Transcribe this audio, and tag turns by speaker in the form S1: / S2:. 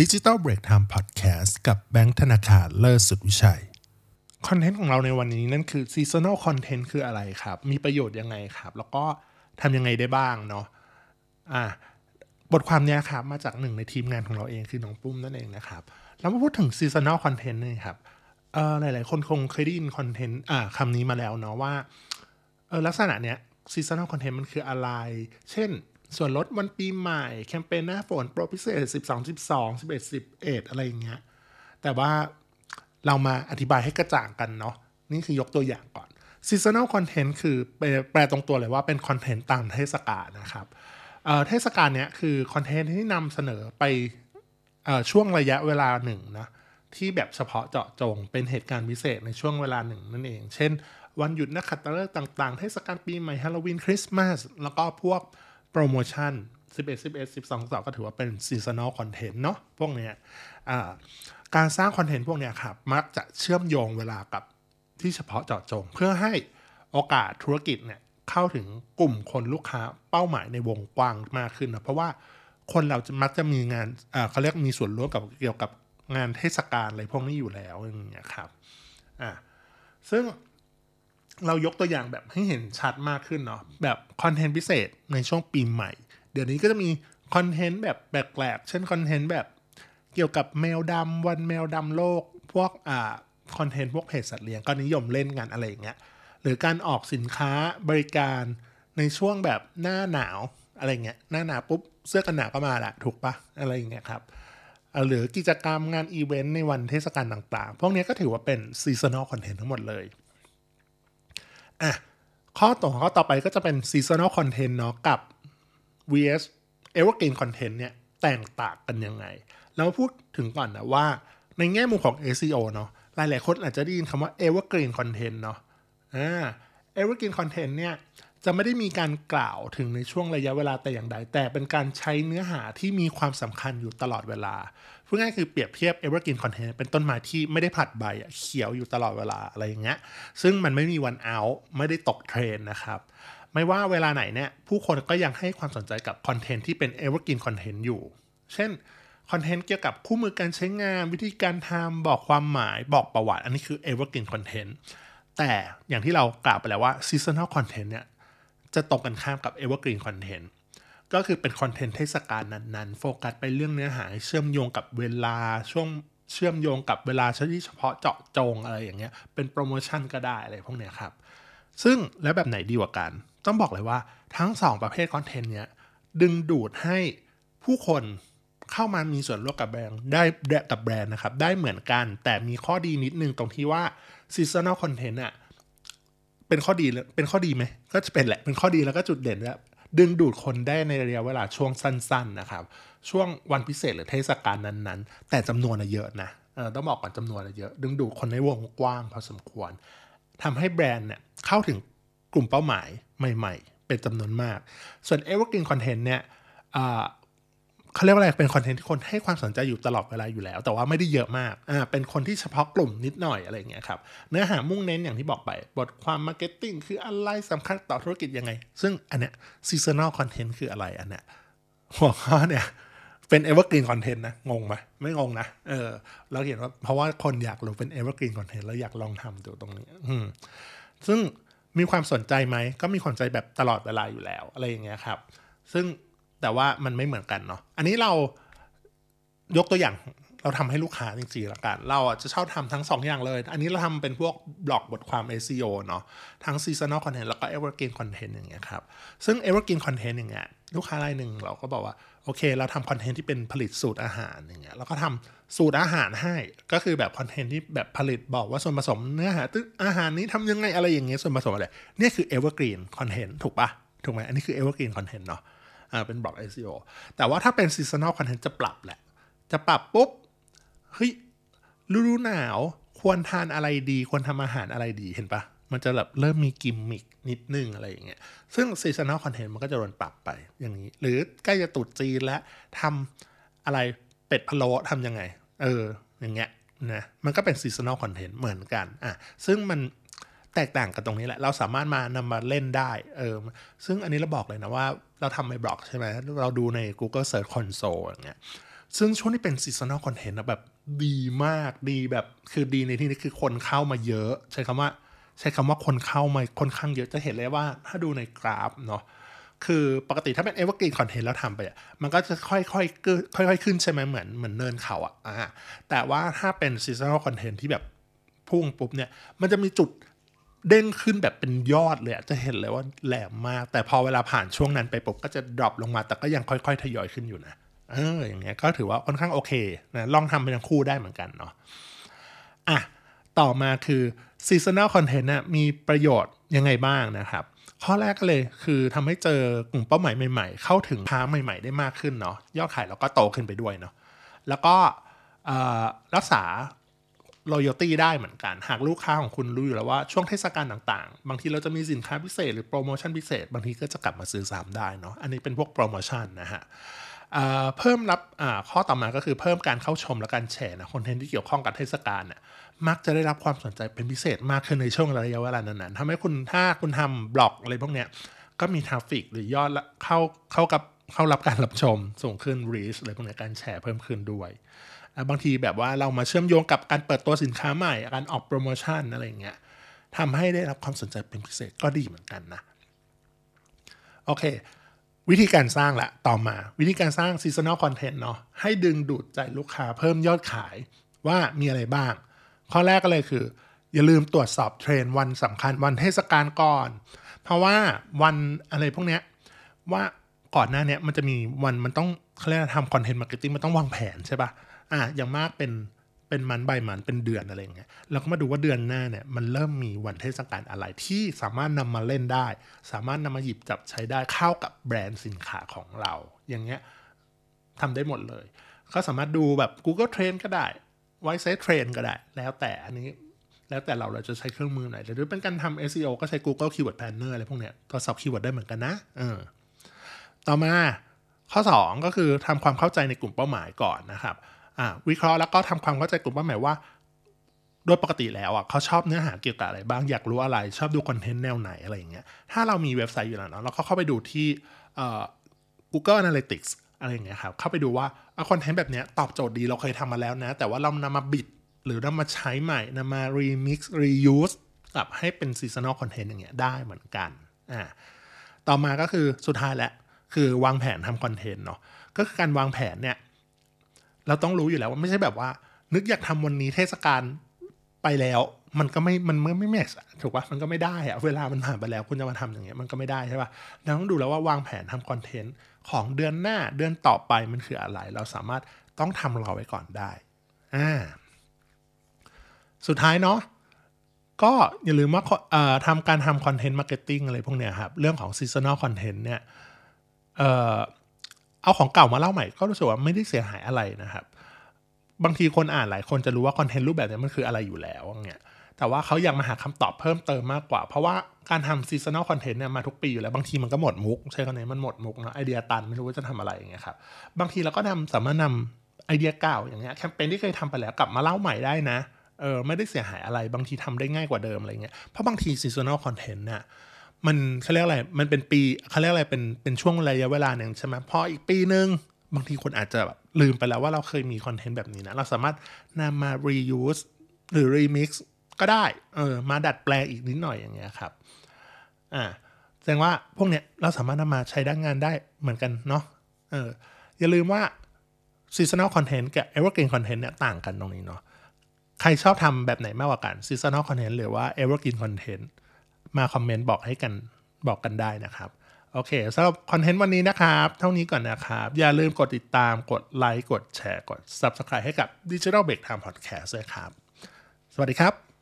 S1: ดิจิ t a ลเบรกไทม์พอดแคสต์กับแบงค์ธนาคารเลิศสุดวิชัย คอนเทนต์ของเราในวันนี้นั่นคือ seasonal content คืออะไรครับ มีประโยชน์ยังไงครับ แล้วก็ทำยังไงได้บ้างเนาะอ่าบทความนี้ครับ มาจากหนึ่งในทีมงานของเราเองคือน้องปุ้มนั่นเองนะครับ แล้วมาพูดถึง seasonal content นี่ครับเออหลาย ๆ คนคงเคยได้ยินคอนเทนต์อ่าคำนี้มาแล้วเนาะว่าเออลักษณะเนี้ย seasonal content มันคืออะไร เช่น ส่วนลดวันปีใหม่แคมเปญหน้าฝนโปรพิเศษ 12 12 11 11 อะไรอย่างเงี้ย แต่ว่าเรามาอธิบายให้กระจ่างกันเนาะนี่คือยกตัวอย่างก่อน seasonal content คือแปลตรงตัวเลยว่าเป็นคอนเทนต์ตามเทศกาลนะครับเเทศกาลเนี้ยคือคอนเทนต์ที่นำเสนอไปอช่วงระยะเวลาหนึ่งนะที่แบบเฉพาะเจาะจงเป็นเหตุการณ์พิเศษในช่วงเวลาหนึ่งนั่นเอง เช่น วันหยุดนักขัตฤกษ์ต่าง ๆ เทศกาลปีใหม่ฮาโลวีนคริสต์มาสแล้วก็พวก โปรโมชั่น 11 11 12 12ก็ถือว่าเป็น seasonal content เนาะพวกเนี้ยการสร้างคอนเทนต์พวกเนี้ยครับมักจะเชื่อมโยงเวลากับที่เฉพาะเจาะจง เพื่อให้โอกาสธุรกิจเนี่ยเข้าถึงกลุ่มคนลูกค้าเป้าหมายในวงกว้างมากขึ้นนะเพราะว่าคนเราจะมักจะมีงานเขาเรียกมีส่วนร่วมกับเกี่ยวกับงานเทศกาลอะไรพวกนี้อยู่แล้วอย่างเงี้ยครับอ่าซึ่ง เรายกตัวอย่างแบบให้เห็นชัดมากขึ้นเนาะแบบคอนเทนต์พิเศษในช่วงปีใหม่ เดี๋ยวนี้ก็จะมีคอนเทนต์แบบแปลกๆเช่นคอนเทนต์แบบเกี่ยวกับแมวดำวันแมวดำโลก พวกอ่าคอนเทนต์พวกเพจสัตว์เลี้ยงก็นิยมเล่นกันอะไรอย่างเงี้ยหรือการออกสินค้าบริการในช่วงแบบหน้าหนาวอะไรเงี้ยหน้าหนาวปุ๊บเสื้อกันหนาวก็มาละถูกปะอะไรอย่างเงี้ยครับหรือกิจกรรมงานอีเวนต์ในวันเทศกาลต่างๆ พวกนี้ก็ถือว่าเป็น seasonal content ทั้งหมดเลย อะข้อต่อข้อต่อไปก็จะเป็น seasonal content เนาะกับ vs evergreen content เนี่ยแตกต่างกันยังไง เรามาพูดถึงก่อนนะว่าในแง่มุมของ SEO เนาะหลายๆคนอาจจะได้ยินคำว่า evergreen content เนาะอ่า evergreen content เนี่ย จะไม่ได้มีการกล่าวถึงในช่วงระยะเวลาแต่อย่างใด แต่เป็นการใช้เนื้อหาที่มีความสำคัญอยู่ตลอดเวลาพูดง่ายคือเปรียบเทียบ evergreen content เป็นต้นไม้ที่ไม่ได้ผลัดใบเขียวอยู่ตลอดเวลาอะไรอย่างเงี้ยซึ่งมันไม่มีวันเอาไม่ได้ตกเทรนนะครับ ไม่ว่าเวลาไหนเนี่ยผู้คนก็ยังให้ความสนใจกับคอนเทนต์ที่เป็น evergreen content อยู่ เช่นคอนเทนต์เกี่ยวกับคู่มือการใช้งานวิธีการทำบอกความหมายบอกประวัติ อันนี้คือ evergreen content แต่อย่างที่เรากล่าวไปแล้วว่า seasonal content เนี่ย จะตรงกันข้ามกับ evergreen content ก็คือเป็นคอนเทนต์เทศกาลนั้นๆ โฟกัสไปเรื่องเนื้อหาเชื่อมโยงกับเวลาช่วงเชื่อมโยงกับเวลาที่เฉพาะเจาะจงอะไรอย่างเงี้ย เป็นโปรโมชั่นก็ได้อะไรพวกเนี้ยครับ ซึ่งแล้วแบบไหนดีกว่ากัน ต้องบอกเลยว่าทั้งสองประเภทคอนเทนต์เนี้ยดึงดูดให้ผู้คนเข้ามามีส่วนร่วมกับแบรนด์ได้กับแบรนด์นะครับ ได้เหมือนกันแต่มีข้อดีนิดนึงตรงที่ว่า seasonal content อะ เป็นข้อดีเป็นข้อดีไหมก็จะเป็นแหละเป็นข้อดีแล้วก็จุดเด่นแล้วดึงดูดคนได้ในระยะเวลาช่วงสั้น ๆ นะครับ ช่วงวันพิเศษหรือเทศกาลนั้นๆ แต่จำนวนเยอะนะต้องบอกก่อนจำนวนเยอะ ดึงดูดคนในวงกว้างพอสมควรทำให้แบรนด์เนี่ยเข้าถึงกลุ่มเป้าหมายใหม่ ๆ เป็นจำนวนมาก ส่วน evergreen content เนี่ย เขาเรียกว่าอะไรเป็นคอนเทนต์ที่คนให้ความสนใจอยู่ตลอดเวลาอยู่แล้ว แต่ว่าไม่ได้เยอะมากอ่าเป็นคนที่เฉพาะกลุ่มนิดหน่อยอะไรเงี้ยครับเนื้อหามุ่งเน้นอย่างที่บอกไป บทความ marketing คืออะไรสำคัญต่อธุรกิจยังไง ซึ่งอันเนี้ย seasonal content คืออะไรอันเนี้ยหัวข้อเนี่ยเป็น evergreen content นะ งงไหมไม่งงนะ เออเราเห็นว่าเพราะว่าคนอยากรู้เป็น evergreen content แล้วอยากลองทำดูตรงนี้ อืมซึ่งมีความสนใจไหม ก็มีความสนใจแบบตลอดเวลาอยู่แล้ว อะไรอย่างเงี้ยครับ ซึ่ง แต่ว่ามันไม่เหมือนกันเนาะอันนี้เรายกตัวอย่างเราทำให้ลูกค้าจริงๆละกัน เราจะชอบทำทั้ง 2 อย่างเลย อันนี้เราทำเป็นพวกบล็อกบทความ SEO เนาะ ทั้ง seasonal content แล้วก็ evergreen content อย่างเงี้ยครับ ซึ่ง evergreen content อย่างเงี้ยลูกค้ารายหนึ่งเราก็บอกว่า โอเค เราทำคอนเทนต์ที่เป็นผลิตสูตรอาหารอย่างเงี้ย แล้วก็ทำสูตรอาหารให้ ก็คือแบบคอนเทนต์ที่แบบผลิตบอกว่าส่วนผสมเนื้อหาตึอาหารนี้ทำยังไงอะไรอย่างเงี้ย ส่วนผสมอะไรเนี่ยคือ evergreen content ถูกปะถูกไหมอันนี้คือ evergreen content เนาะ อ่าเป็นบล็อก SEO แต่ว่าถ้าเป็น seasonal content จะปรับแหละ จะปรับปุ๊บ เฮ้ยฤดูหนาวควรทานอะไรดี ควรทำอาหารอะไรดีเห็นปะมันจะแบบเริ่มมีกิมมิกนิดนึงอะไรอย่างเงี้ย ซึ่ง seasonal content มันก็จะโดนปรับไปอย่างนี้ หรือใกล้จะตรุษจีนแล้วทำอะไรเป็ดพะโล้ทำยังไง เออ อย่างเงี้ยนะ มันก็เป็น seasonal content เหมือนกันอะซึ่งมันแตกต่างกันตรงนี้แหละ เราสามารถมานำมาเล่นได้ เออ ซึ่งอันนี้เราบอกเลยนะว่า เราทำในบล็อกใช่ไหมเราดูใน Google Search Console อย่างเงี้ยซึ่งช่วงที่เป็น seasonal content แบบดีมากดีแบบคือดีในที่นี้คือคนเข้ามาเยอะ ใช้คำว่าใช้คำว่าคนเข้ามาค่อนข้างเยอะจะเห็นเลยว่าถ้าดูในกราฟเนาะคือปกติถ้าเป็น evergreen content แล้วทำไปอะมันก็จะค่อยๆค่อยๆขึ้นใช่ไหมเหมือนเหมือนเนินเขาอะอ่าแต่ว่าถ้าเป็น seasonal content ที่แบบพุ่งปุ๊บเนี่ยมันจะมีจุด เด้งขึ้นแบบเป็นยอดเลยจะเห็นเลยว่าแหลมมาก แต่พอเวลาผ่านช่วงนั้นไปปุ๊บก็จะดรอปลงมา แต่ก็ยังค่อยๆทยอยขึ้นอยู่นะเอออย่างเงี้ยก็ถือว่าค่อนข้างโอเคนะลองทำเป็นทั้งคู่ได้เหมือนกันเนาะอะต่อมาคือ seasonal content นะมีประโยชน์ยังไงบ้างนะครับ ข้อแรกก็เลยคือทำให้เจอกลุ่มเป้าหมายใหม่ๆ เข้าถึงค้าใหม่ ๆ ได้มากขึ้นเนาะยอดขายเราก็โตขึ้นไปด้วยเนาะแล้วก็รักษา loyalty ได้เหมือนกัน หากลูกค้าของคุณรู้อยู่แล้วว่าช่วงเทศกาลต่างๆ บางทีเราจะมีสินค้าพิเศษหรือโปรโมชั่นพิเศษ บางทีก็จะกลับมาซื้อซ้ำได้เนาะอันนี้เป็นพวกโปรโมชั่นนะฮะเพิ่มรับข้อต่อมาก็คือเพิ่มการเข้าชมและการแชร์นะคอนเทนต์ที่เกี่ยวข้องกับเทศกาลเนี่ยมักจะได้รับความสนใจเป็นพิเศษมากขึ้นในช่วงระยะเวลานั้นๆทำให้คุณถ้าคุณทำบล็อกอะไรพวกเนี้ยก็มี traffic หรือยอดเข้าเข้ากับเข้ารับการรับชมสูงขึ้น reach อะไรพวกนี้การแชร์เพิ่มขึ้นด้วย บางทีแบบว่าเรามาเชื่อมโยงกับการเปิดตัวสินค้าใหม่ การออกโปรโมชั่นอะไรเงี้ยทำให้ได้รับความสนใจเป็นพิเศษก็ดีเหมือนกันนะ โอเค วิธีการสร้างละต่อมาวิธีการสร้าง seasonal content เนาะให้ดึงดูดใจลูกค้าเพิ่มยอดขายว่ามีอะไรบ้าง ข้อแรกก็เลยคือ อย่าลืมตรวจสอบเทรนด์วันสำคัญวันเทศกาลก่อน เพราะว่าวันอะไรพวกเนี้ยว่าก่อนหน้านี้มันจะมีวันมันต้องเขาเรียกทำ content marketing มันต้องวางแผนใช่ปะ่ะ อะอย่างมากเป็นเป็นมันใบมันเป็นเดือนอะไรเงี้ยเราก็มาดูว่าเดือนหน้าเนี่ยมันเริ่มมีวันเทศกาลอะไรที่สามารถนำมาเล่นได้ สามารถนำมาหยิบจับใช้ได้เข้ากับแบรนด์สินค้าของเรา อย่างเงี้ยทำได้หมดเลย ก็สามารถดูแบบ Google Trend ก็ได้ Wisesight Trend ก็ได้ แล้วแต่อันนี้แล้วแต่เราเราจะใช้เครื่องมือไหนหรือเป็นการทำ SEO ก็ใช้ Google Keyword Planner อะไรพวกเนี้ยก็สอบ keyword ได้เหมือนกันนะเออต่อมาข้อ 2 ก็คือทำความเข้าใจในกลุ่มเป้าหมายก่อนนะครับ วิเคราะห์แล้วก็ทำความเข้าใจกลุ่มเป้าหมายว่า โดยปกติแล้วอะเขาชอบเนื้อหาเกี่ยวกับอะไรบ้างอยากรู้อะไร ชอบดูคอนเทนต์แนวไหนอะไรอย่างเงี้ยถ้าเรามีเว็บไซต์อยู่แล้วเนาะเราก็เข้าไปดูที่ Google Analytics อะไรอย่างเงี้ยครับเข้าไปดูว่าคอนเทนต์แบบเนี้ยตอบโจทย์ดีเราเคยทำมาแล้วนะ แต่ว่าเรานำมาบิดหรือนำมาใช้ใหม่นำมา remix reuse กลับให้เป็น seasonal content อย่างเงี้ยได้เหมือนกันอ่าต่อมาก็คือสุดท้ายแหละคือวางแผนทำคอนเทนต์เนาะก็คือการวางแผนเนี่ย เราต้องรู้อยู่แล้วว่าไม่ใช่แบบว่า นึกอยากทำวันนี้เทศกาลไปแล้ว มันก็ไม่มันไม่แมทถูกปะมันก็ไม่ได้อะเวลามันผ่านไปแล้วคุณจะมาทำอย่างเงี้ยมันก็ไม่ได้ใช่ปะเราต้องดูแล้วว่าวางแผนทำคอนเทนต์ของเดือนหน้าเดือนต่อไปมันคืออะไร เราสามารถต้องทำรอไว้ก่อนได้อ่าสุดท้ายเนาะก็อย่าลืมว่าทำการทำ content marketing อะไรพวกเนี้ยครับ เรื่องของ seasonal content เนี่ย เอาของเก่ามาเล่าใหม่ก็รู้สึกว่าไม่ได้เสียหายอะไรนะครับ บางทีคนอ่านหลายคนจะรู้ว่าคอนเทนต์รูปแบบนี้มันคืออะไรอยู่แล้วเนี่ยแต่ว่าเขาอยากมาหาคำตอบเพิ่มเติมมากกว่า เพราะว่าการทำ seasonal content เนี่ยมาทุกปีอยู่แล้ว บางทีมันก็หมดมุก ใช่คำนี้มันหมดมุกเนาะไอเดียตันไม่รู้ว่าจะทำอะไรอย่างเงี้ยครับบางทีเราก็นำสามารถนำไอเดียเก่าอย่างเงี้ยแคมเปญที่เคยทำไปแล้วกลับมาเล่าใหม่ได้นะเออไม่ได้เสียหายอะไรบางทีทำได้ง่ายกว่าเดิมอะไรเงี้ยเพราะบางที seasonal content เนี่ย มันเขาเรียกอะไร มันเป็นปีเขาเรียกอะไรเป็นเป็นช่วงระยะเวลาหนึ่งใช่ไหมพออีกปีหนึ่งบางทีคนอาจจะแบบลืมไปแล้วว่าเราเคยมีคอนเทนต์แบบนี้นะ เราสามารถนำมา reuse หรือ remix ก็ได้ เออ มาดัดแปลงอีกนิดหน่อยอย่างเงี้ยครับ อ่า แสดงว่าพวกเนี้ยเราสามารถนำมาใช้ด้านงานได้เหมือนกันเนาะ เออ อย่าลืมว่า seasonal content กับ evergreen content เนี่ยต่างกันตรงนี้เนาะ ใครชอบทำแบบไหนมากกว่ากัน seasonal content หรือว่า evergreen content มาคอมเมนต์บอกให้กันบอกกันได้นะครับ โอเคสำหรับคอนเทนต์วันนี้นะครับ เท่านี้ก่อนนะครับ อย่าลืมกดติดตามกดไลค์กดแชร์กด Subscribe ให้กับ Digital Break Time Podcast ด้วยครับ สวัสดีครับ